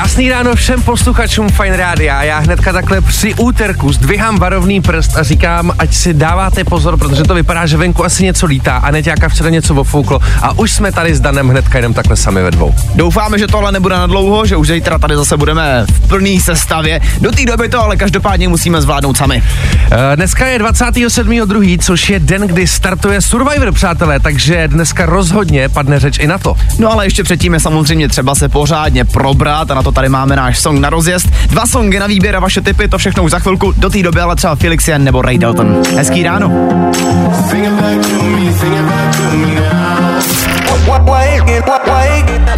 Krásný ráno všem posluchačům Fine Rádia. Já hnedka takhle při úterku zdvihám varovný prst a říkám, ať si dáváte pozor, protože to vypadá, že venku asi něco lítá a Neťáka včera něco ofouklo a už jsme tady s Danem hnedka jenom takhle sami ve dvou. Doufáme, že tohle nebude na dlouho, že už zítra tady zase budeme v plný sestavě. Do té doby to ale každopádně musíme zvládnout sami. Uh, dneska je 27.2., což je den, kdy startuje Survivor, přátelé, takže dneska rozhodně padne řeč i na to. No ale ještě předtím je samozřejmě třeba se pořádně probrat a na to tady máme náš song na rozjezd. Dva songy na výběr a vaše tipy, to všechno už za chvilku. Do té doby ale třeba Felix Jan nebo Ray Dalton. Hezký ráno.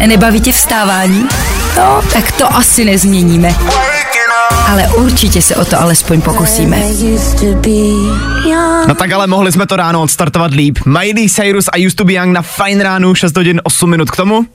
Nebaví tě vstávání? No, tak to asi nezměníme. Ale určitě se o to alespoň pokusíme. No tak ale mohli jsme to ráno odstartovat líp. Miley Cyrus a Used to be Young na Fine ránu 6 hodin 8 minut k tomu.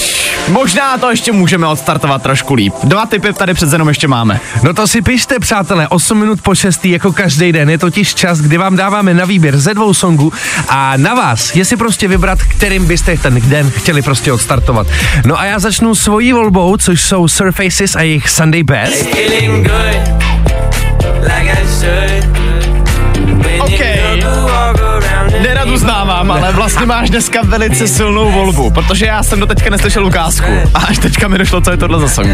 Když možná to ještě můžeme odstartovat trošku líp. Dva typy tady před jenom ještě máme. No to si pište, přátelé, 8 minut po 6. jako každý den je totiž čas, kdy vám dáváme na výběr ze dvou songů a na vás je si prostě vybrat, kterým byste ten den chtěli prostě odstartovat. No a já začnu svojí volbou, což jsou Surfaces a jejich Sunday Best. OK. Nerad uznávám, ale vlastně máš dneska velice silnou volbu, protože já jsem do teďka neslyšel ukázku a až teďka mi došlo, co je tohle za song.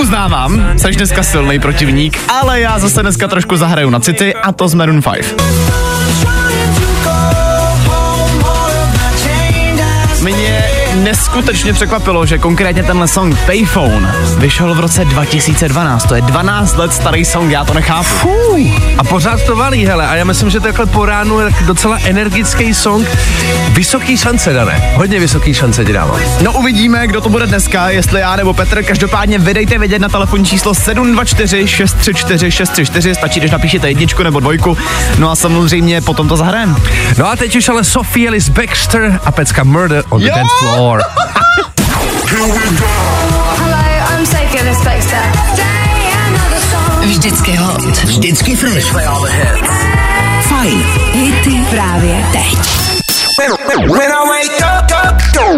uznávám, jsi dneska silný protivník, ale já zase dneska trošku zahraju na city a to z Maroon 5. Mě neskutečně překvapilo, že konkrétně tenhle song Payphone vyšel v roce 2012. To je 12 let starý song, já to nechápu. Fuh, a pořád to valí, hele, a já myslím, že takhle po ránu je docela energický song. Vysoký šance, Dané, hodně vysoký šance ti dávám. No uvidíme, kdo to bude dneska, jestli já nebo Petr. Každopádně vydejte vědět na telefonní číslo 724 634 634, stačí, když napíšete jedničku nebo dvojku. No a samozřejmě potom to zahrajeme. No a teď už ale Sophie Ellis Baxter a pecka Murder on the Jo! Dance Floor. Hello, I'm. Vždycky hot. Vždycky fresh. Fajn. Hity právě teď.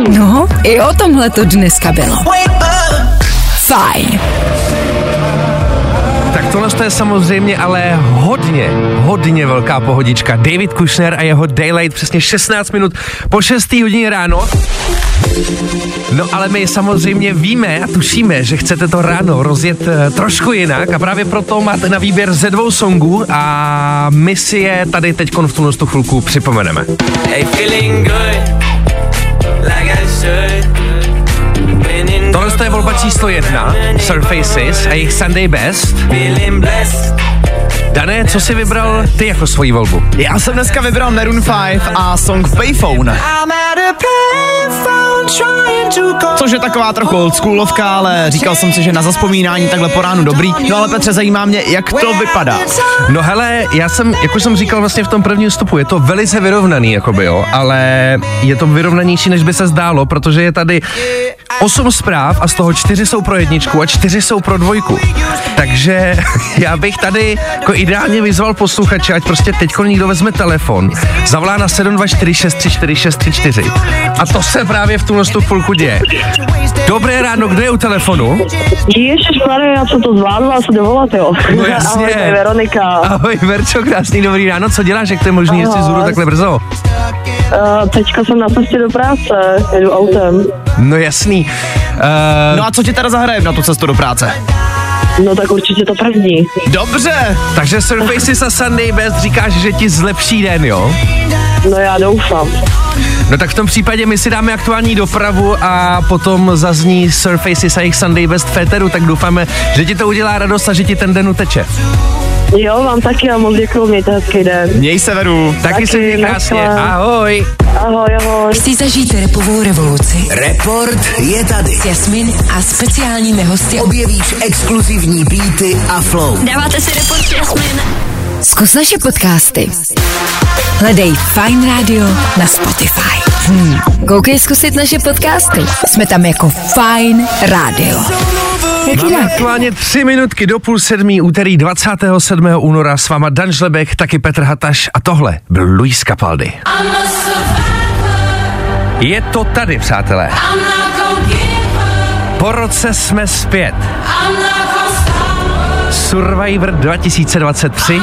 No, i o tomhle to dneska bylo. Fajn. Tohle to je samozřejmě ale hodně, hodně velká pohodička. David Kushner a jeho Daylight přesně 16 minut po 6. hodině ráno. No ale my samozřejmě víme a tušíme, že chcete to ráno rozjet eh, trošku jinak a právě proto máte na výběr ze dvou songů a my si je tady teď v tu chvilku připomeneme. Hey, feeling good, like I should. Tohle je volba číslo jedna, Surfaces a jejich Sunday Best. Dané, co jsi vybral ty jako svoji volbu? Já jsem dneska vybral Maroon 5 a song Payphone. Což je taková trochu oldschoolovka, ale říkal jsem si, že na zaspomínání takhle po ránu dobrý. No ale Petře, zajímá mě, jak to vypadá. No hele, já jsem, jak už jsem říkal vlastně v tom prvním vstupu, je to velice vyrovnaný, jakoby jo, ale je to vyrovnanější, než by se zdálo, protože je tady osm zpráv a z toho čtyři jsou pro jedničku a čtyři jsou pro dvojku. Takže já bych tady jako ideálně vyzval posluchače, ať prostě teď někdo vezme telefon, zavolá na 724634634 a to se právě v tuhle tu chvilku děje. Dobré ráno, kdo je u telefonu? Ježiš, já jsem to zvládla se dovolat, jo. No jasně. Ahoj, to je Veronika. Ahoj Verčo, krásný dobrý ráno, co děláš, jak to je možný, jestli zůru takhle brzo? Uh, teďka jsem na cestě do práce, jedu autem. No jasný. Uh, No a co ti teda zahrajem na tu cestu do práce? No tak určitě to první. Dobře, takže Surfaces a Sunday Best říkáš, že ti zlepší den, jo? No já doufám. No tak v tom případě my si dáme aktuální dopravu a potom zazní Surfaces a jejich Sunday Best Féteru, tak doufáme, že ti to udělá radost a že ti ten den uteče. Jo, vám taky a moc děkuju, mějte hezký den. měj se veru. Taky, Taky, se měj krásně, ahoj. Ahoj, ahoj. Chci zažít repovou revoluci Report je tady. s Jasmin a speciálními hosty. Objevíš exkluzivní beaty a flow. Dáváte si report Jasmin? Zkus naše podcasty. Hledej Fine Radio na Spotify. Hmm. Koukej zkusit naše podcasty. Jsme tam jako Fine Radio. Jak Máme aktuálně tři minutky do půl sedmí úterý 27. února s váma Dan Žlebek, taky Petr Hataš a tohle byl Luis Capaldi. Je to tady, přátelé. Po roce jsme zpět. Survivor 2023,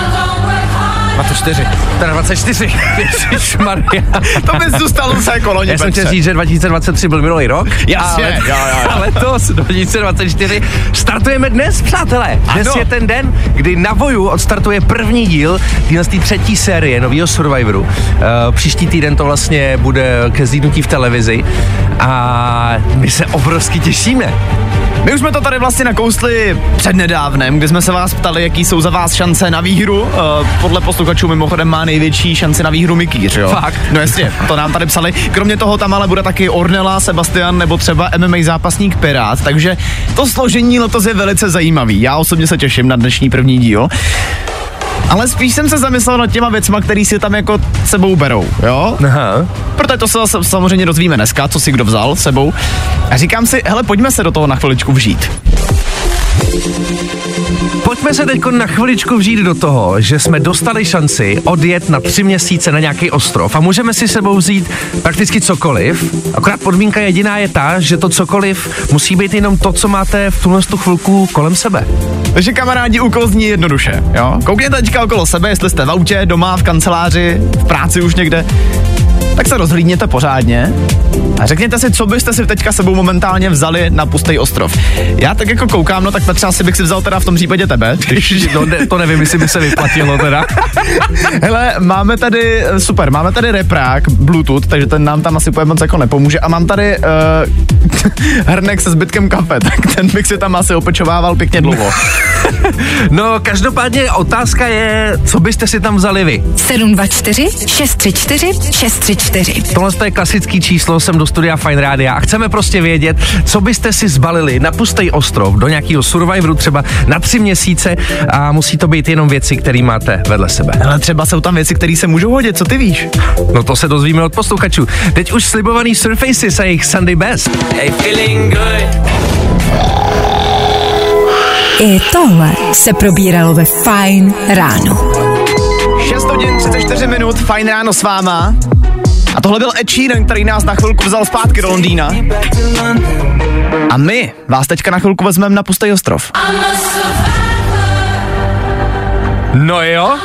24. teda 24, Ježišmarja. To by zůstalo se jako loni, Já jsem chtěl říct, že 2023 byl minulý rok. Jasně, ale, jo, jo, jo. A letos, 2024, startujeme dnes, přátelé. Dnes Ano. je ten den, kdy na Voju odstartuje první díl téhle z té třetí série nového Survivoru. Uh, příští týden to vlastně bude ke zlídnutí v televizi a my se obrovsky těšíme. My už jsme to tady vlastně nakousli přednedávnem, kdy jsme se vás ptali, jaký jsou za vás šance na výhru. Uh, podle posluchačů mimochodem má největší šance na výhru Mikýř, jo? Fakt? No jasně, to nám tady psali. Kromě toho tam ale bude taky Ornela, Sebastian nebo třeba MMA zápasník Pirát, takže to složení letos je velice zajímavý. Já osobně se těším na dnešní první díl. Ale spíš jsem se zamyslel nad těma věcma, který si tam jako sebou berou, jo? Aha. Protože to se samozřejmě dozvíme dneska, co si kdo vzal s sebou. A říkám si, hele, pojďme se do toho na chviličku vžít. Pojďme se teď na chviličku vžít do toho, že jsme dostali šanci odjet na tři měsíce na nějaký ostrov a můžeme si sebou vzít prakticky cokoliv. Akorát podmínka jediná je ta, že to cokoliv musí být jenom to, co máte v tuhle tu chvilku kolem sebe. Takže kamarádi, úkol zní jednoduše, jo? Koukněte teďka okolo sebe, jestli jste v autě, doma, v kanceláři, v práci už někde, tak se rozhlídněte pořádně a řekněte si, co byste si teďka sebou momentálně vzali na pustý ostrov. Já tak jako koukám, no tak Petře, asi bych si vzal teda v tom případě tebe. Když... No, ne, to nevím, jestli by se vyplatilo teda. Hele, máme tady, super, máme tady reprák, Bluetooth, takže ten nám tam asi úplně moc jako nepomůže a mám tady uh, hrnek se zbytkem kafe, tak ten bych si tam asi opečovával pěkně dlouho. No, každopádně otázka je, co byste si tam vzali vy? 724 634 634. Tohle je klasický číslo, jsem do studia Fine Rádia a chceme prostě vědět, co byste si zbalili na pustý ostrov do nějakého Survivoru třeba na tři měsíce a musí to být jenom věci, které máte vedle sebe. Ale třeba jsou tam věci, které se můžou hodit, co ty víš? No to se dozvíme od posluchačů. Teď už slibovaný Surfaces a jejich Sunday Best. Hey, feeling good. I tohle se probíralo ve Fine ráno. 6 hodin 34 minut, fajn ráno s váma. A tohle byl Ed Sheeran, který nás na chvilku vzal zpátky do Londýna. A my vás teďka na chvilku vezmeme na pustý ostrov. No jo.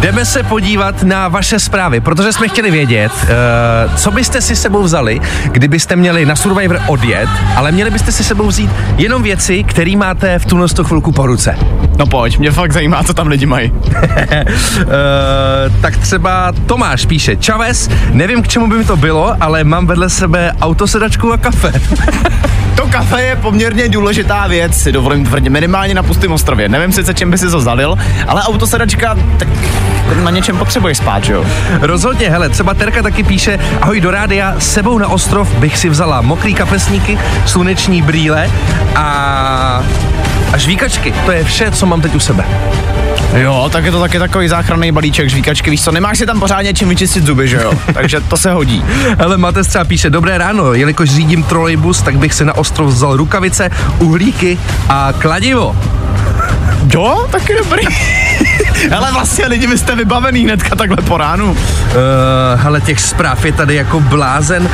Jdeme se podívat na vaše zprávy, protože jsme chtěli vědět, uh, co byste si sebou vzali, kdybyste měli na Survivor odjet, ale měli byste si sebou vzít jenom věci, které máte v tuhle tu chvilku po ruce. No pojď, mě fakt zajímá, co tam lidi mají. Uh, tak třeba Tomáš píše, Čaves, nevím k čemu by mi to bylo, ale mám vedle sebe autosedačku a kafe. To kafe je poměrně důležitá věc, si dovolím tvrdit, minimálně na pustém ostrově. Nevím sice, čem by si to zalil, ale autosedačka, tak na něčem potřebuješ spát, že jo? Rozhodně, hele, třeba Terka taky píše, ahoj do rádia, sebou na ostrov bych si vzala mokrý kapesníky, sluneční brýle a, a žvíkačky. To je vše, co mám teď u sebe. Jo, tak je to taky takový záchranný balíček žvíkačky, víš co, nemáš si tam pořádně čím vyčistit zuby, že jo? Takže to se hodí. Ale máte třeba píše, dobré ráno, jelikož řídím trolejbus, tak bych si na ostrov vzal rukavice, uhlíky a kladivo. Jo, taky dobrý. Ale vlastně lidi, vy jste vybavený hnedka takhle po ránu. Uh, hele, těch zpráv je tady jako blázen.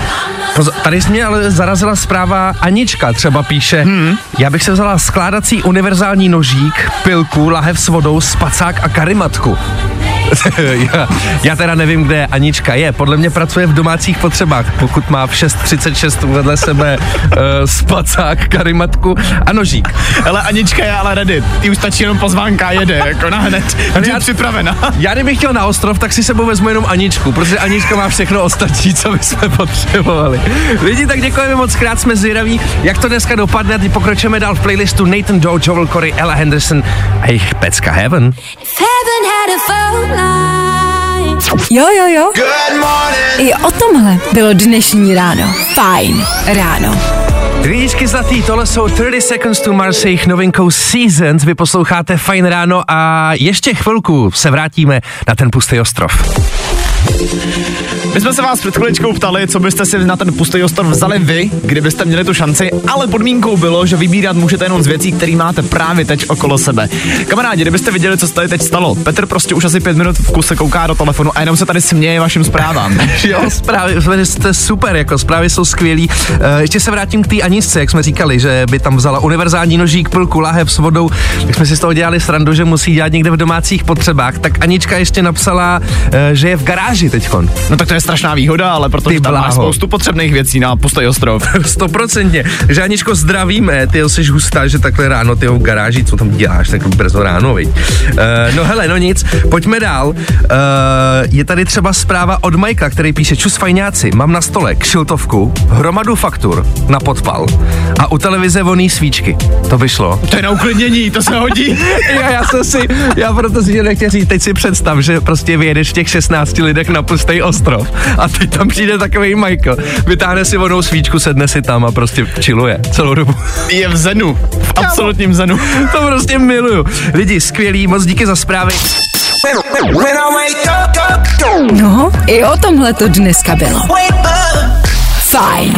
Tady mě ale zarazila zpráva Anička třeba píše, hmm. já bych se vzala skládací univerzální nožík, pilku, lahev s vodou, spacák a karimatku. já, já teda nevím, kde Anička je. Podle mě pracuje v domácích potřebách, pokud má v 6.36 vedle sebe uh, spacák, karimatku a nožík. Ale Anička je ale ready. Ty už stačí jenom pozvánka a jede, jako na hned. Ale Já já- připravena. Já kdybych chtěl na ostrov, tak si sebou vezmu jenom Aničku, protože Anička má všechno ostatní, co bychom potřebovali. Lidi, tak děkujeme moc krát, jsme zvědaví, jak to dneska dopadne. Teď pokračujeme dál v playlistu Nathan Doe, Joel Corey, Ella Henderson a jejich pecka Heaven. Jo, jo, jo. I o tomhle bylo dnešní ráno. Fajn ráno. Hvězdičky zlatý, tohle jsou 30 Seconds to Mars, jejich novinkou Seasons. Vy posloucháte Fajn ráno a ještě chvilku se vrátíme na ten pustý ostrov. My jsme se vás před chviličkou ptali, co byste si na ten pustý ostrov vzali vy, kdybyste měli tu šanci, ale podmínkou bylo, že vybírat můžete jenom z věcí, které máte právě teď okolo sebe. Kamarádi, kdybyste viděli, co se tady teď stalo, Petr prostě už asi pět minut v kuse kouká do telefonu a jenom se tady směje vašim zprávám. Jo, zprávy, jste super, jako zprávy jsou skvělý. Uh, ještě se vrátím k té Anisce, jak jsme říkali, že by tam vzala univerzální nožík, pilku, lahev s vodou, tak jsme si z toho dělali srandu, že musí dělat někde v domácích potřebách. Tak Anička ještě napsala, uh, že je v garáži teďkon. No tak to je strašná výhoda, ale protože Ty tam máš spoustu potřebných věcí na pustý ostrov. Stoprocentně. Že Aničko, zdravíme, ty jsi hustá, že takhle ráno ty v garáži, co tam děláš, tak brzo ráno, viď? Uh, no hele, no nic, pojďme dál. Uh, je tady třeba zpráva od Majka, který píše, čus fajňáci, mám na stole kšiltovku, hromadu faktur na podpal a u televize voný svíčky. To vyšlo. To je na uklidnění, to se hodí. já, já jsem si, já proto si tě nechtěl říct, teď si představ, že prostě vyjedeš v těch 16 lidech na pustý ostrov a teď tam přijde takový Michael, vytáhne si vonou svíčku, sedne si tam a prostě chilluje celou dobu. Je v zenu, v absolutním zenu. To prostě miluju. Lidi, skvělí, moc díky za zprávy. No, i o tomhle to dneska bylo. Fajn.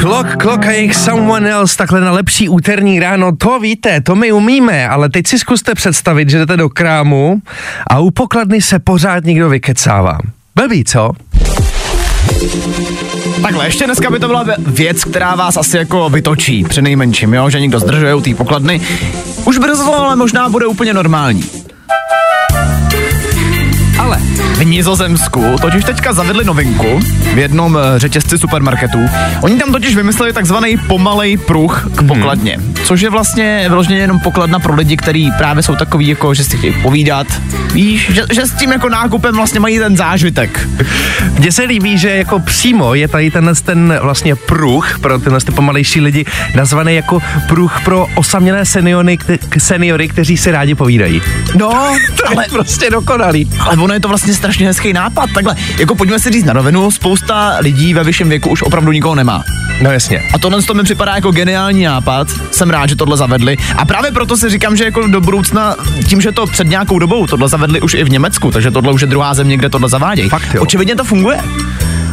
Klok, klok a jejich someone else takhle na lepší úterní ráno, to víte, to my umíme, ale teď si zkuste představit, že jdete do krámu a u pokladny se pořád někdo vykecává. Blbý, co? Takhle, ještě dneska by to byla věc, která vás asi jako vytočí, při nejmenším, jo, že někdo zdržuje u té pokladny. Už brzo, ale možná bude úplně normální. Nizozemsku totiž teďka zavedli novinku v jednom eh, řetězci supermarketů. Oni tam totiž vymysleli takzvaný pomalej pruh k pokladně, což je vlastně vyloženě jenom pokladna pro lidi, kteří právě jsou takový jako, že si chtějí povídat. Víš, že, že s tím jako nákupem vlastně mají ten zážitek. Mně se líbí, že jako přímo je tady tenhle ten vlastně pruh pro tyhle ty pomalejší lidi nazvaný jako pruh pro osamělé seniory, kte- seniory kteří si rádi povídají. No, To ale, je prostě dokonalý. Ale ono je to vlastně strašně hezký nápad. Takhle, jako pojďme si říct na rovinu, spousta lidí ve vyšším věku už opravdu nikoho nemá. No jasně. A tohle to mi připadá jako geniální nápad. Jsem rád, že tohle zavedli. A právě proto si říkám, že jako do budoucna, tím, že to před nějakou dobou tohle zavedli už i v Německu, takže tohle už je druhá země, kde tohle zavádějí. Fakt jo. Očividně to funguje.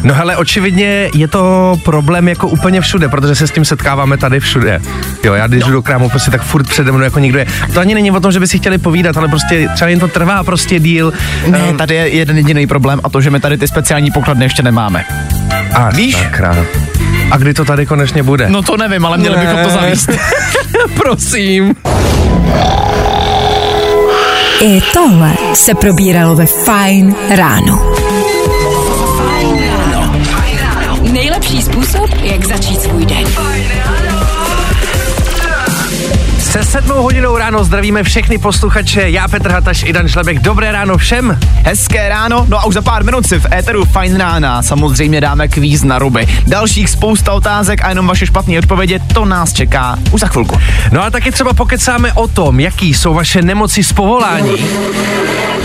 No hele, očividně je to problém jako úplně všude, protože se s tím setkáváme tady všude. Jo, já když jdu do krámu, prostě tak furt přede mnou jako někdo je. To ani není o tom, že by si chtěli povídat, ale prostě třeba jim to trvá prostě díl. Ne, Ehm, tady je jeden jediný problém a to, že my tady ty speciální pokladny ještě nemáme. a víš? Sakra. A kdy to tady konečně bude? No to nevím, ale měli bychom to Ne. zavíst. Prosím. I tohle se probíralo ve Fajn ráno. Nejlepší způsob, jak začít svůj den. Se sedmou hodinou ráno zdravíme všechny posluchače, já Petr Hataš i Dan Šlebek. Dobré ráno všem. Hezké ráno, no a už za pár minut si v éteru Fine Rána samozřejmě dáme kvíz na ruby. Dalších spousta otázek a jenom vaše špatné odpovědi, to nás čeká už za chvilku. No a taky třeba pokecáme o tom, jaký jsou vaše nemoci z povolání.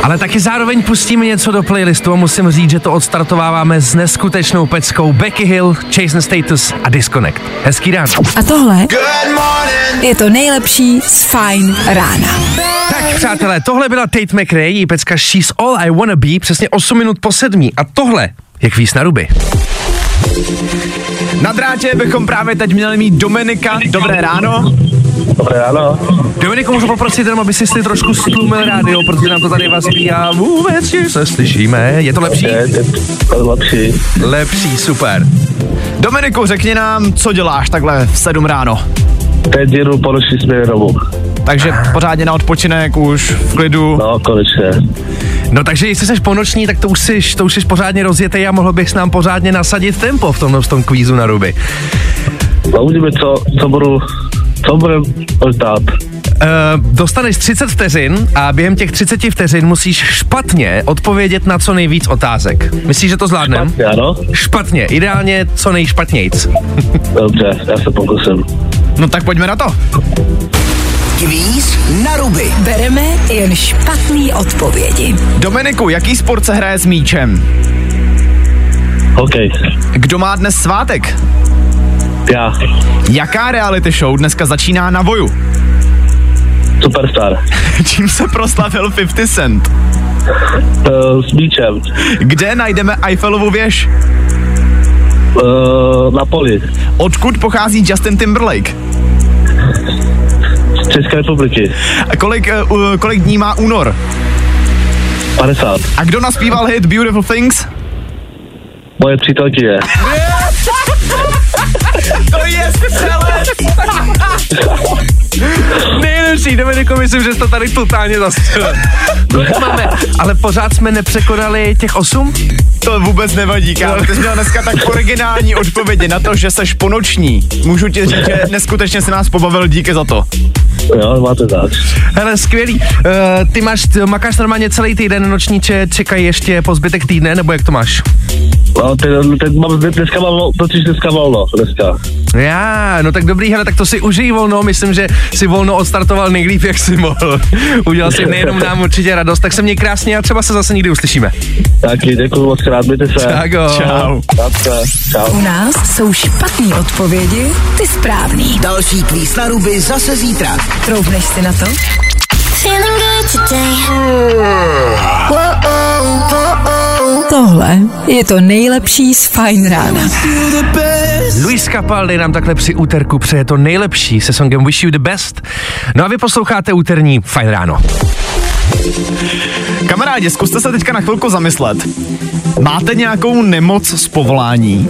Ale taky zároveň pustíme něco do playlistu a musím říct, že to odstartováváme s neskutečnou peckou Becky Hill, Chase Status a Disconnect. Hezký ráno. A tohle je to nejlepší z Fajn rána. Tak přátelé, tohle byla Tate McRae, její pecka She's All I Wanna Be, přesně 8 minut po sedmí. A tohle je kvíz na ruby. Na drátě bychom právě teď měli mít Dominika. Dobré ráno. Dobré ráno. Dominiku, můžu poprosit jenom, aby si si trošku stlumil rádio, protože nám to tady vazbí a vůbec se slyšíme. Je to lepší? Je, je to lepší. Lepší, super. Dominiku, řekni nám, co děláš takhle v 7 ráno. Teď jedu po směně domů. Takže pořádně na odpočinek už v klidu. No, konečně. No takže jestli jsi ponoční, tak to už jsi, to už jsi pořádně rozjetej a mohl bys nám pořádně nasadit tempo v tomhle v tom kvízu na ruby. No, uvidíme, co, co budu, co budem dát. Uh, dostaneš 30 vteřin a během těch 30 vteřin musíš špatně odpovědět na co nejvíc otázek. Myslíš, že to zvládnem? Ano? Špatně, ideálně co nejšpatnějc. Dobře, já se pokusím. No tak pojďme na to. Kvíz na ruby. Bereme jen špatný odpovědi. Dominiku, jaký sport se hraje s míčem? OK, Kdo má dnes svátek? já. Jaká reality show dneska začíná na voju? Superstar. Čím se proslavil 50 Cent? Uh, s míčem. Kde najdeme Eiffelovu věž? Uh, na poli. Odkud pochází Justin Timberlake? Z České republiky. A kolik, uh, kolik dní má únor? 50. A kdo naspíval hit Beautiful Things? Moje přítelkyně. To je! Nejlepší, Dominiko, myslím, že jsi to tady totálně zastřelil. Máme? Ale pořád jsme nepřekonali těch osm? To vůbec nevadí, kámo. Ty jsi měl dneska tak originální odpovědi na to, že seš ponoční. Můžu ti říct, že neskutečně se nás pobavil, díky za to. Jo, máte tak. Hele, skvělý. Uh, ty máš, makáš normálně celý týden, nočníče čekají ještě po zbytek týdne, nebo jak to máš? No, teď, teď mám, dneska mám, vol- totiž dneska volno, dneska. Já, no tak dobrý, hele, tak to si užij volno, myslím, že si volno odstartoval nejlíp, jak si mohl. Udělal si nejenom nám určitě radost, tak se měj krásně a třeba se zase někdy uslyšíme. Taky, děkuji moc krát, mějte se. Tak jo. Čau. Čau. Čau. U nás jsou špatné odpovědi, ty správný. Další kvíz na ruby zase zítra. Troubneš si na to? Tohle je to nejlepší z Fine Rána. Luis Capaldi nám takhle při úterku přeje to nejlepší se songem Wish You The Best. No a vy posloucháte úterní Fajn ráno. Kamarádi, zkuste se teďka na chvilku zamyslet. Máte nějakou nemoc z povolání?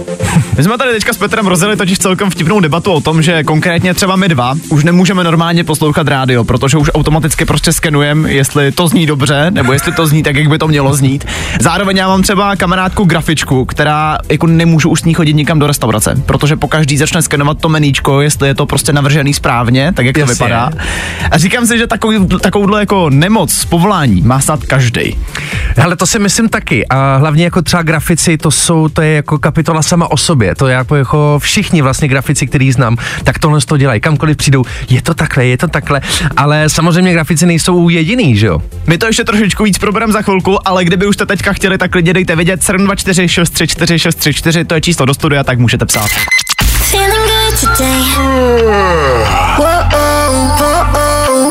My jsme tady teďka s Petrem rozjeli totiž celkem vtipnou debatu o tom, že konkrétně třeba my dva už nemůžeme normálně poslouchat rádio, protože už automaticky prostě skenujeme, jestli to zní dobře, nebo jestli to zní tak, jak by to mělo znít. Zároveň já mám třeba kamarádku grafičku, která jako nemůžu už s ní chodit nikam do restaurace, protože po každý začne skenovat to meníčko, jestli je to prostě navržený správně, tak jak Jasně. to vypadá. A říkám si, že takový, takovouhle jako nemoc z povolání má snad každý. Hele, to si myslím taky. A hlavně jako třeba grafici, to jsou, to je jako kapitola sama o sobě. To je jako, jako všichni vlastně grafici, který znám, tak tohle to dělají. Kamkoliv přijdou, je to takhle, je to takhle. Ale samozřejmě grafici nejsou jediný, že jo? My to ještě trošičku víc proberem za chvilku, ale kdyby už jste teďka chtěli, tak klidně dejte vědět 724 634 634, to je číslo do studia, tak můžete psát. Feeling good today.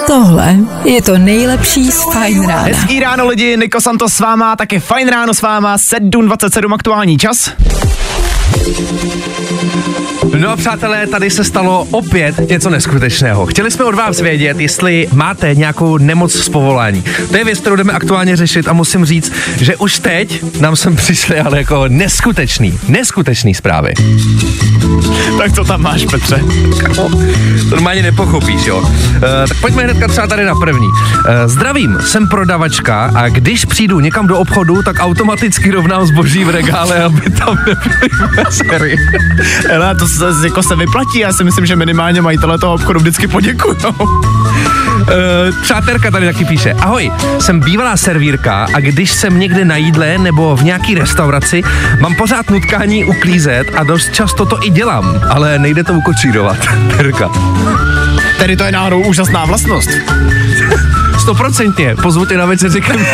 Tohle je to nejlepší z Fine Rána. Hezký ráno lidi, Niko Santos s váma, také fajn ráno s váma, 7.27 aktuální čas. No a přátelé, tady se stalo opět něco neskutečného. Chtěli jsme od vás vědět, jestli máte nějakou nemoc z povolání. To je věc, kterou jdeme aktuálně řešit a musím říct, že už teď nám sem přišly ale jako neskutečný, neskutečný zprávy. Tak to tam máš, Petře. To normálně nepochopíš, jo. Uh, tak pojďme hnedka třeba tady na první. Uh, zdravím, jsem prodavačka a když přijdu někam do obchodu, tak automaticky rovnám zboží v regále, aby tam nebyly mezery. Hele, to se, jako se vyplatí, já si myslím, že minimálně majitele toho obchodu vždycky poděkujou. Uh, přátelka tady taky píše, ahoj, jsem bývalá servírka a když jsem někde na jídle nebo v nějaký restauraci, mám pořád nutkání uklízet a dost často to i dělám, ale nejde to ukočírovat. Terka. Tedy to je náhodou úžasná vlastnost. Stoprocentně, pozvu tě na večeři ke mně.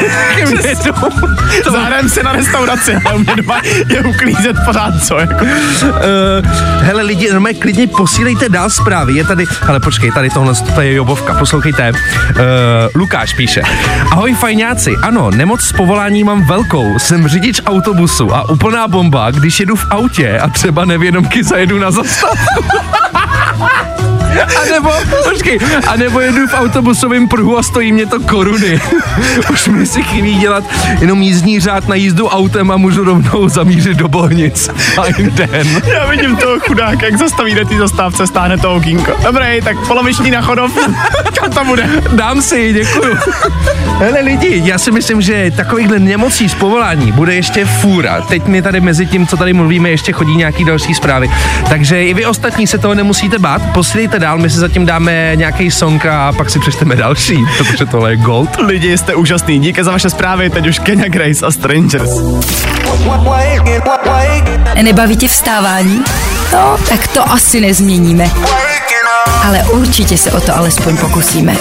Zahrajeme se na restauraci, ale mě doma je uklízet pořád co, jako. Uh, hele lidi, normálně klidně posílejte dál zprávy. Je tady, ale počkej, tady tohle to je Jobovka, poslouchejte. Uh, Lukáš píše. Ahoj fajňáci, ano, nemoc z povolání mám velkou. Jsem řidič autobusu a úplná bomba, když jedu v autě a třeba nevědomky zajedu na zastávku. A nebo, počkej, a nebo jedu v autobusovém pruhu a stojí mě to koruny. Už mi si chybí dělat jenom jízdní řád na jízdu autem a můžu rovnou zamířit do Bohnic. Fajn den. Já vidím toho chudáka, jak zastaví na té zastávce, stáhne to okýnko. Dobrý, tak poloviční na chodov. Kam to bude? Dám si, děkuju. Hele lidi, já si myslím, že takovýchhle nemocí z povolání bude ještě fůra. Teď mi tady mezi tím, co tady mluvíme, ještě chodí nějaký další zprávy. Takže i vy ostatní se toho nemusíte bát, posílejte dál, my si zatím dáme nějaký song a pak si přečteme další, protože tohle je gold. Lidi, jste úžasný. Díky za vaše zprávy, teď už Kenya Grace a Strangers. Nebaví tě vstávání? No, tak to asi nezměníme. Ale určitě se o to alespoň pokusíme.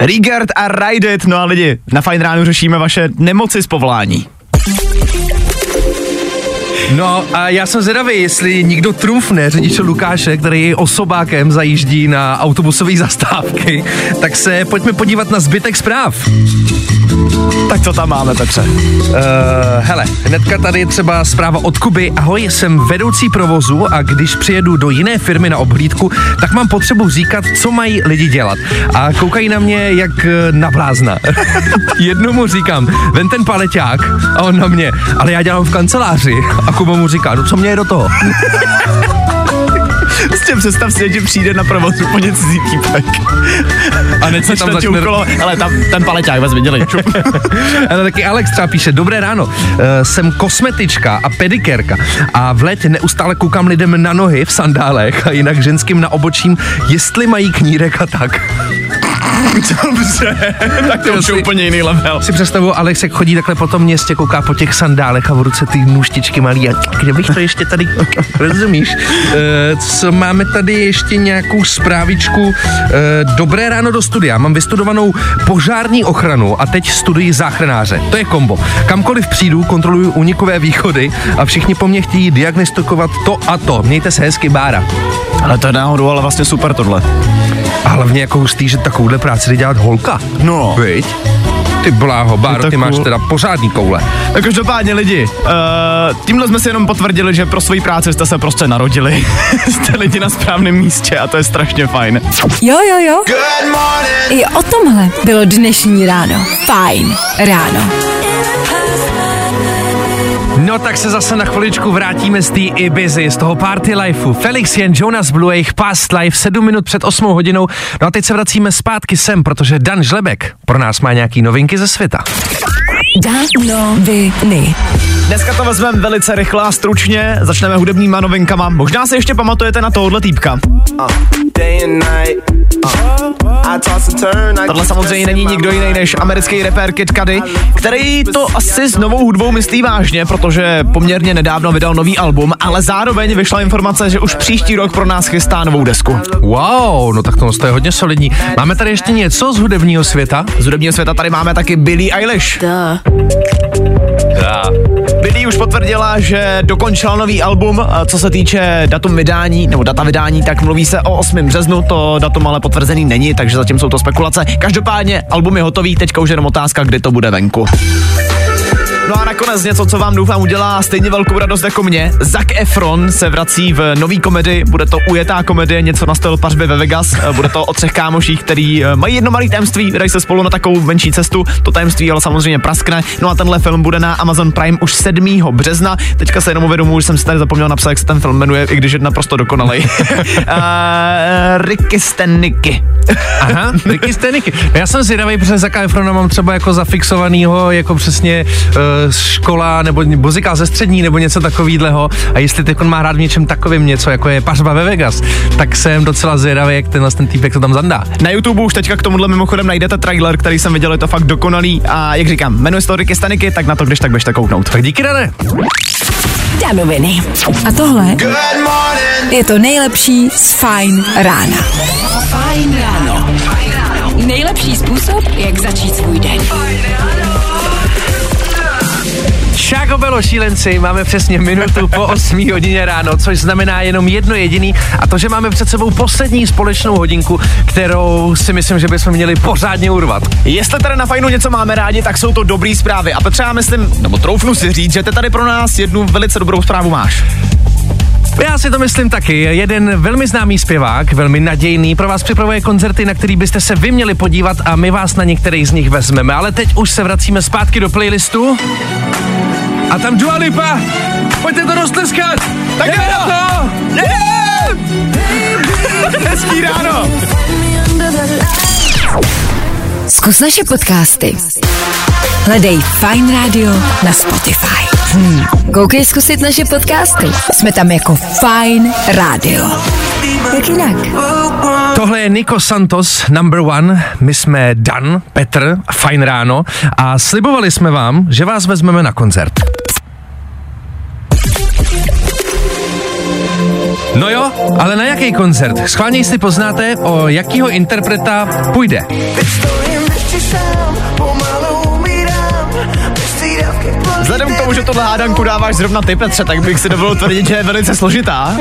Rigard a Ride It. No a lidi, na Fine Ránu řešíme vaše nemoci z povolání. No a já jsem zvědavý, jestli někdo trumfne řidiče Lukáše, který osobákem zajíždí na autobusové zastávky, tak se pojďme podívat na zbytek zpráv. Tak co tam máme, Petře? Uh, hele, hnedka tady je třeba zpráva od Kuby. Ahoj, jsem vedoucí provozu a když přijedu do jiné firmy na obhlídku, tak mám potřebu říkat, co mají lidi dělat. A koukají na mě jak eh, na blázna. Jednomu říkám, ven ten paleťák a on na mě, ale já dělám v kanceláři. A Kuba mu říká, no co mě je do toho? Prostě představ si, že přijde na provoz úplně cizí týpek. A neď se tam Začne úkolo, ale tam ten paleťák vás viděli. Ale taky Alex třeba píše, dobré ráno, uh, jsem kosmetička a pedikérka a v létě neustále koukám lidem na nohy v sandálech a jinak ženským na obočím, jestli mají knírek a tak. Dobře, tak to už je si- úplně jiný level. Si představuju, Alex, jak chodí takhle po tom městě, kouká po těch sandálech a v ruce ty nůžtičky malý a kde bych to ještě tady, rozumíš? Uh, co máme tady ještě nějakou zprávičku. Uh, dobré ráno do studia, mám vystudovanou požární ochranu a teď studuji záchranáře. To je kombo. Kamkoliv přijdu, kontroluju unikové východy a všichni po mně chtějí diagnostikovat to a to. Mějte se hezky, Bára. Ale to je náhodou, ale vlastně super tohle. A hlavně jako hustý, že takovouhle práci jde dělat holka. No. Viď? Ty bláho, Báro, ty máš teda pořádný koule. Tak každopádně lidi, uh, tímhle jsme si jenom potvrdili, že pro svoji práci jste se prostě narodili. jste lidi na správném místě a to je strašně fajn. Jo, jo, jo. I o tomhle bylo dnešní ráno. Fajn ráno. No tak se zase na chviličku vrátíme z té Ibizy, z toho party lifeu. Felix Jen, Jonas Blue, jejich past life, 7 minut před 8 hodinou. No a teď se vracíme zpátky sem, protože Dan Žlebek pro nás má nějaký novinky ze světa. Danoviny. Dneska to vezmeme velice rychle a stručně, začneme hudebníma novinkama. Možná si ještě pamatujete na tohohle týpka. Tohle samozřejmě není nikdo jiný než americký rapper Kid Cudi, který to asi s novou hudbou myslí vážně, protože poměrně nedávno vydal nový album, ale zároveň vyšla informace, že už příští rok pro nás chystá novou desku. Wow, no tak to, to je hodně solidní. Máme tady ještě něco z hudebního světa? Z hudebního světa tady máme taky Billie Eilish. Billie už potvrdila, že dokončila nový album, co se týče datum vydání, nebo data vydání, tak mluví se o 8. březnu, to datum ale potvrzený není, takže zatím jsou to spekulace. Každopádně album je hotový, teďka už jenom otázka, kdy to bude venku. No a nakonec něco, co vám doufám udělá stejně velkou radost jako mě. Zac Efron se vrací v nový komedii, bude to ujetá komedie, něco na styl pařby ve Vegas, Eh, bude to o třech kámoších, který eh, mají jedno malé tajemství, vydají se spolu na takovou menší cestu, to tajemství ale samozřejmě praskne. No a tenhle film bude na Amazon Prime už 7. března. Teďka se jenom uvědomuji, že jsem si tady zapomněl napsat, jak se ten film jmenuje, i když je naprosto dokonalý. uh, Ricky Stenicky. Aha, Ricky Steniky. Já jsem zvědavý, protože Zaka Efrona mám třeba jako zafixovanýho, jako přesně uh, škola nebo muzikál ze střední nebo něco takového. A jestli teď on má hrát v něčem takovým něco, jako je Pařba ve Vegas, tak jsem docela zvědavý, jak tenhle ten týpek to tam zandá. Na YouTube už teďka k tomuhle mimochodem najdete trailer, který jsem viděl, je to fakt dokonalý a jak říkám, jmenuje se to Ricky Staniky, tak na to když tak běžte kouknout. Tak díky. Danoviny. A tohle je to nejlepší z Fajn rána. Fajn ráno. Nejlepší způsob, jak začít svůj den. Šáko bylo šílenci, máme přesně minutu po 8 hodině ráno, což znamená jenom jedno jediný a to, že máme před sebou poslední společnou hodinku, kterou si myslím, že bychom měli pořádně urvat. Jestli tady na fajnu něco máme rádi, tak jsou to dobré zprávy. A Petře, já myslím, nebo troufnu si říct, že ty tady pro nás jednu velice dobrou zprávu máš. Já si to myslím taky. Jeden velmi známý zpěvák, velmi nadějný, pro vás připravuje koncerty, na který byste se vy měli podívat a my vás na některý z nich vezmeme. Ale teď už se vracíme zpátky do playlistu. A tam Dua Lipa! Pojďte to roztleskat! Tak Jdeme jo! na to! Hezký ráno! Zkus naše podcasty. Hledej Fine Radio na Spotify. Hmm. Koukej zkusit naše podcasty. Jsme tam jako Fine Radio. Jak jinak? Tohle je Nico Santos, number one. My jsme Dan, Petr, fajn ráno a slibovali jsme vám, že vás vezmeme na koncert. No jo, ale na jaký koncert? Schválně jestli poznáte, o jakýho interpreta půjde. Vzhledem k tomu, že tohle hádanku dáváš zrovna ty, Petře, tak bych si dovolil tvrdit, že je velice složitá.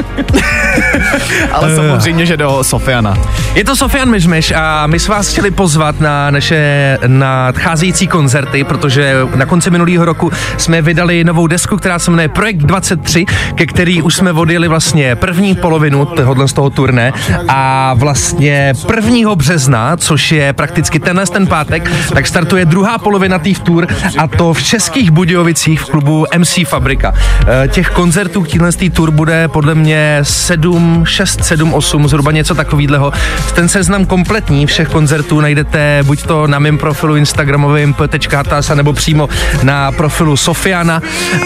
Ale samozřejmě, že do Sofiana. Je to Sofian Myžmeš a my jsme vás chtěli pozvat na naše nadcházející koncerty, protože na konci minulého roku jsme vydali novou desku, která se jmenuje Projekt 23, ke který už jsme odjeli vlastně první polovinu tohohle z toho turné a vlastně 1. března, což je prakticky tenhle ten pátek, tak startuje druhá polovina té tour a to v Českých Budějovicích v klubu MC Fabrika. Eh, Těch koncertů k téhle tour bude podle mě 7, 6, 7, 8, zhruba něco takového. Ten seznam kompletní všech koncertů najdete buď to na mém profilu Instagramovým p.hatasa nebo přímo na profilu Sofiana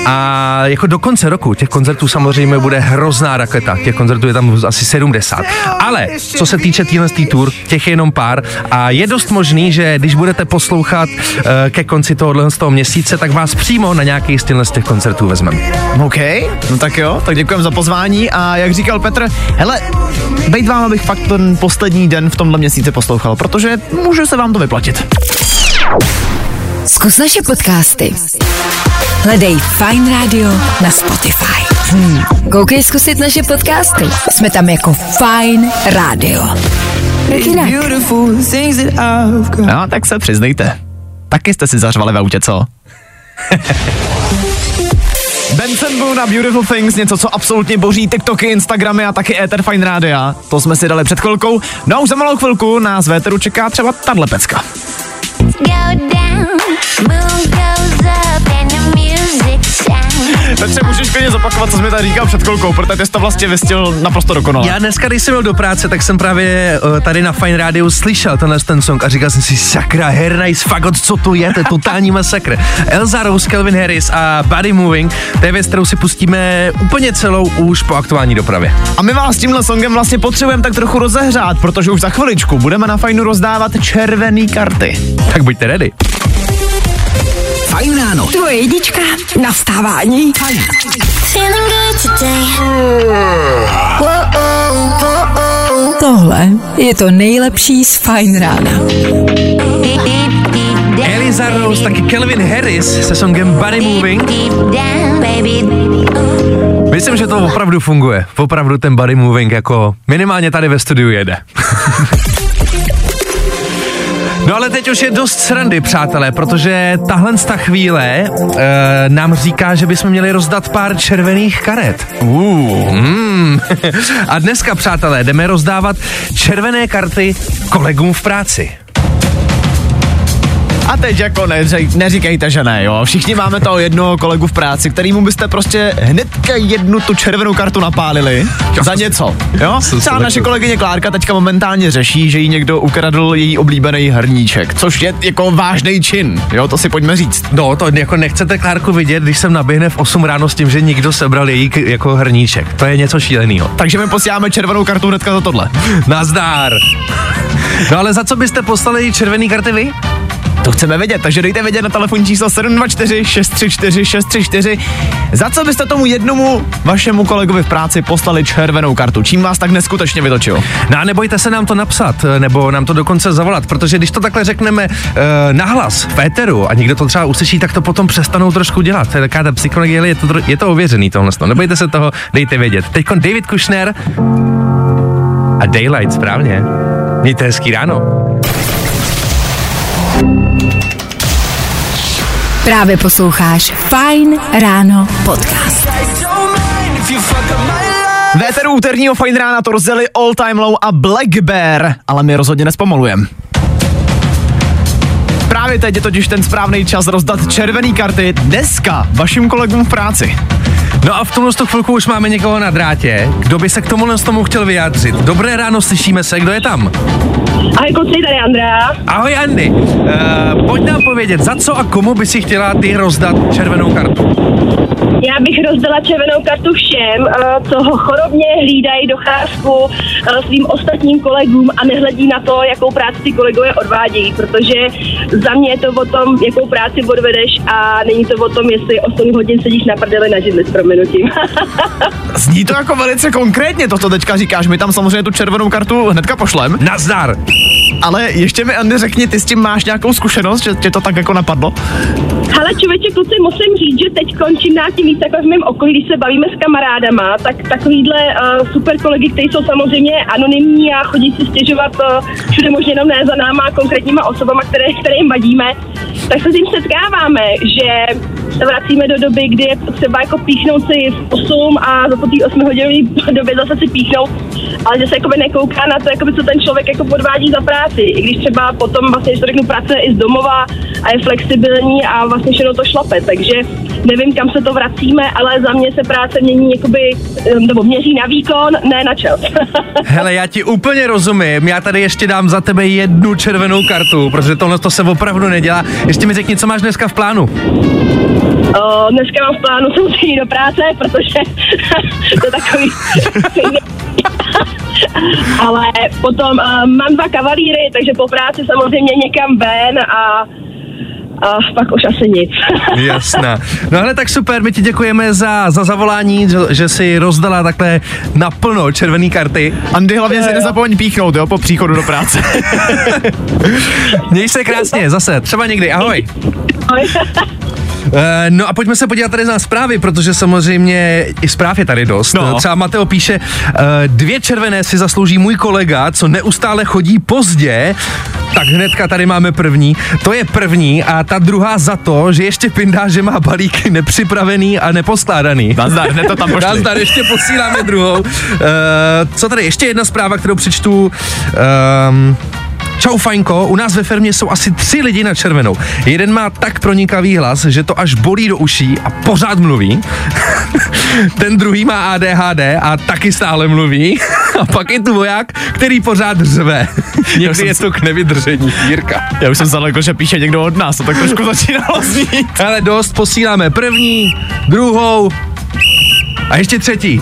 a jako do konce roku těch koncertů samozřejmě bude hrozná raketa. Těch koncertů je tam asi 70. Ale co se týče téhle tour, těch je jenom pár a je dost možný, že když budete poslouchat eh, ke konci tohohle z toho měsíce, tak vás přímo na nějaký z z těch koncertů vezmeme. OK, no tak jo, tak děkujeme za pozvání a jak říkal Petr, hele, bejt vám, abych fakt ten poslední den v tomhle měsíci poslouchal, protože může se vám to vyplatit. Zkus naše podcasty. Hledej Fine Radio na Spotify. Hmm. Koukej zkusit naše podcasty. Jsme tam jako Fine Radio. Jak jinak? No, tak se přiznejte. Taky jste si zařvali v autě, co? Benson byl na Beautiful Things, něco, co absolutně boří TikToky, Instagramy a taky Ether Fine Rádia. To jsme si dali před chvilkou. No a už za malou chvilku nás véteru čeká třeba tahle pecka. Go down, goes Klidně zopakovat, co jsi mi tady říkal před chvilkou, protože jsi to vlastně vystil naprosto dokonale. Já dneska, když jsem byl do práce, tak jsem právě uh, tady na Fine Radio slyšel tenhle ten song a říkal jsem si, sakra, Nice Fagot, co to je, to je totální masakr. Elza Rose, Calvin Harris a Body Moving, to je věc, kterou si pustíme úplně celou už po aktuální dopravě. A my vás tímhle songem vlastně potřebujeme tak trochu rozehřát, protože už za chviličku budeme na fajnu rozdávat červený karty. Tak buďte ready. Fajn ráno. Tvoje jednička na vstávání. Tohle je to nejlepší z Fine Rána. Eliza Rose, taky Calvin Harris se songem Body Moving. Myslím, že to opravdu funguje. Opravdu ten Body Moving jako minimálně tady ve studiu jede. No ale teď už je dost srandy, přátelé, protože tahle ta chvíle e, nám říká, že bychom měli rozdat pár červených karet. Uh. Mm. A dneska, přátelé, jdeme rozdávat červené karty kolegům v práci. A teď jako neřej, neříkejte, že ne, jo. Všichni máme toho jednoho kolegu v práci, kterýmu byste prostě hnedka jednu tu červenou kartu napálili za něco, jo. Třeba naše kolegyně Klárka teďka momentálně řeší, že jí někdo ukradl její oblíbený hrníček, což je jako vážný čin, jo, to si pojďme říct. No, to jako nechcete Klárku vidět, když jsem naběhne v 8 ráno s tím, že někdo sebral její k- jako hrníček. To je něco šíleného. Takže my posíláme červenou kartu hnedka za tohle. Nazdár. No ale za co byste poslali červený karty vy? To chceme vědět, takže dejte vědět na telefonní číslo 724 634 634. Za co byste tomu jednomu vašemu kolegovi v práci poslali červenou kartu? Čím vás tak neskutečně vytočil? No a nebojte se nám to napsat, nebo nám to dokonce zavolat, protože když to takhle řekneme uh, nahlas v éteru a někdo to třeba uslyší, tak to potom přestanou trošku dělat. To je taková ta psychologie, je to, je to ověřený tohle. Nebojte se toho, dejte vědět. Teď David Kushner a Daylight, správně. Mějte hezký ráno. Právě posloucháš Fine Ráno podcast. Véteru úterního fajn rána to rozdělili All Time Low a Black Bear, ale my rozhodně nespomalujeme. Právě teď je totiž ten správný čas rozdat červený karty dneska vašim kolegům v práci. No a v tomhle tu chvilku už máme někoho na drátě, kdo by se k tomu z tomu chtěl vyjádřit. Dobré ráno, slyšíme se, kdo je tam? Ahoj kluci, tady Andrea. Ahoj Andy, uh, pojď nám povědět, za co a komu by si chtěla ty rozdat červenou kartu? Já bych rozdala červenou kartu všem, eh, co ho chorobně hlídají docházku eh, svým ostatním kolegům a nehledí na to, jakou práci ty kolegové odvádějí, protože za mě je to o tom, jakou práci odvedeš a není to o tom, jestli 8 hodin sedíš na prdeli na židli s prominutím. Zní to jako velice konkrétně, to, co teďka říkáš. My tam samozřejmě tu červenou kartu hnedka pošlem. Nazdar! Ale ještě mi, Andy, řekni, ty s tím máš nějakou zkušenost, že tě to tak jako napadlo? Ale člověče, kluci, musím říct, že teď končím na tím víc takhle v mém okolí, když se bavíme s kamarádama, tak takovýhle uh, super kolegy, kteří jsou samozřejmě anonymní a chodí si stěžovat uh, všude možně jenom ne za náma konkrétníma osobama, které, které jim vadíme, tak se s tím setkáváme, že se vracíme do doby, kdy je potřeba jako píchnout si v 8 a za po té 8 hodinové době zase si píchnout, ale že se jakoby nekouká na to, jakoby, co ten člověk jako podvádí za práci. I když třeba potom vlastně, když to řeknu, pracuje i z domova a je flexibilní a vlastně všechno to šlape. Takže nevím, kam se to vracíme, ale za mě se práce mění jakoby, nebo měří na výkon, ne na čas. Hele, já ti úplně rozumím, já tady ještě dám za tebe jednu červenou kartu, protože tohle to se opravdu nedělá. Ještě mi řekni, co máš dneska v plánu. O, dneska mám v plánu samozřejmě do práce, protože to je takový... Ale potom uh, mám dva kavalíry, takže po práci samozřejmě někam ven a a pak už asi nic. Jasná. No ale tak super, my ti děkujeme za, za zavolání, že, že si rozdala takhle naplno červený karty. Andy, hlavně si nezapomeň píchnout, jo, po příchodu do práce. Měj se krásně, zase, třeba někdy, ahoj. Eh, No a pojďme se podívat tady na zprávy, protože samozřejmě i zpráv je tady dost. No. Třeba Mateo píše, eh, dvě červené si zaslouží můj kolega, co neustále chodí pozdě. Tak hnedka tady máme první. To je první a ta druhá za to, že ještě pindá, že má balíky nepřipravený a neposkládaný. Nazdar, hned to tam pošli. Nazdar, ještě posíláme druhou. Uh, co tady, ještě jedna zpráva, kterou přečtu. Um, Čau Fajnko, u nás ve firmě jsou asi tři lidi na červenou. Jeden má tak pronikavý hlas, že to až bolí do uší a pořád mluví. Ten druhý má ADHD a taky stále mluví. A pak je tu voják, který pořád řve. Někdy jsem je to k nevydržení. Jirka. Já už jsem zalekl, že píše někdo od nás, to tak trošku začínalo znít. Ale dost, posíláme první, druhou a ještě třetí.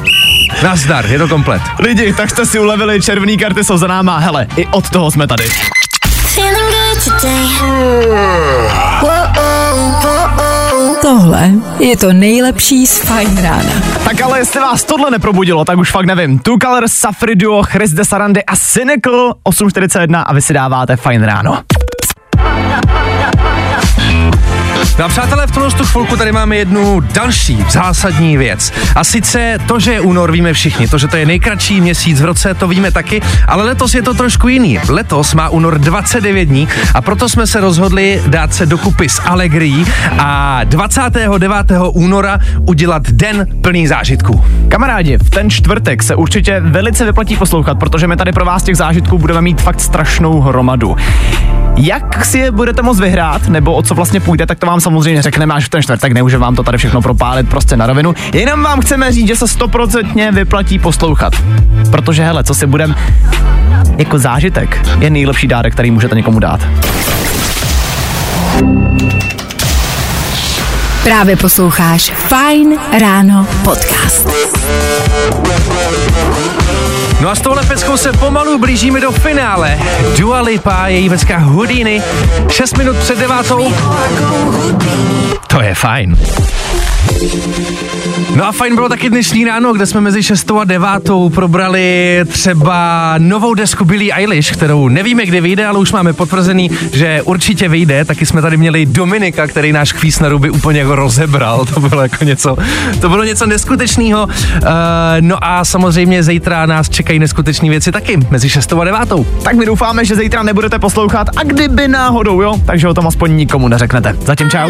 Nazdar, je to komplet. Lidi, tak jste si ulevili, červený karty jsou za náma, hele, i od toho jsme tady. Tohle je to nejlepší z Fajn rána. Tak ale jestli vás tohle neprobudilo, tak už fakt nevím. Two Colors, Safri Duo, Chris de Sarandy a Cynical 8.41 a vy si dáváte fajn ráno. No a přátelé, v tu chvilku tady máme jednu další zásadní věc. A sice to, že je únor, víme všichni. To, že to je nejkratší měsíc v roce, to víme taky. Ale letos je to trošku jiný. Letos má únor 29 dní a proto jsme se rozhodli dát se dokupy s Allegrií a 29. února udělat den plný zážitků. Kamarádi, v ten čtvrtek se určitě velice vyplatí poslouchat, protože my tady pro vás těch zážitků budeme mít fakt strašnou hromadu. Jak si je budete moct vyhrát, nebo o co vlastně půjde, tak to vám samozřejmě řekneme až v ten čtvrtek, nemůžeme vám to tady všechno propálit prostě na rovinu. Jenom vám chceme říct, že se stoprocentně vyplatí poslouchat. Protože hele, co si budem jako zážitek je nejlepší dárek, který můžete někomu dát. Právě posloucháš Fajn ráno podcast. No a s touhle peckou se pomalu blížíme do finále. Dua Lipa, její pecka Houdini, 6 minut před devátou. To je fajn. No a fajn bylo taky dnešní ráno, kde jsme mezi 6 a 9 probrali třeba novou desku Billie Eilish, kterou nevíme, kdy vyjde, ale už máme potvrzený, že určitě vyjde. Taky jsme tady měli Dominika, který náš kvíz na ruby úplně jako rozebral. To bylo jako něco, to bylo něco neskutečného. Uh, no a samozřejmě zítra nás čekají neskutečné věci taky, mezi 6 a 9. Tak my doufáme, že zítra nebudete poslouchat a kdyby náhodou, jo, takže o tom aspoň nikomu neřeknete. Zatím čau.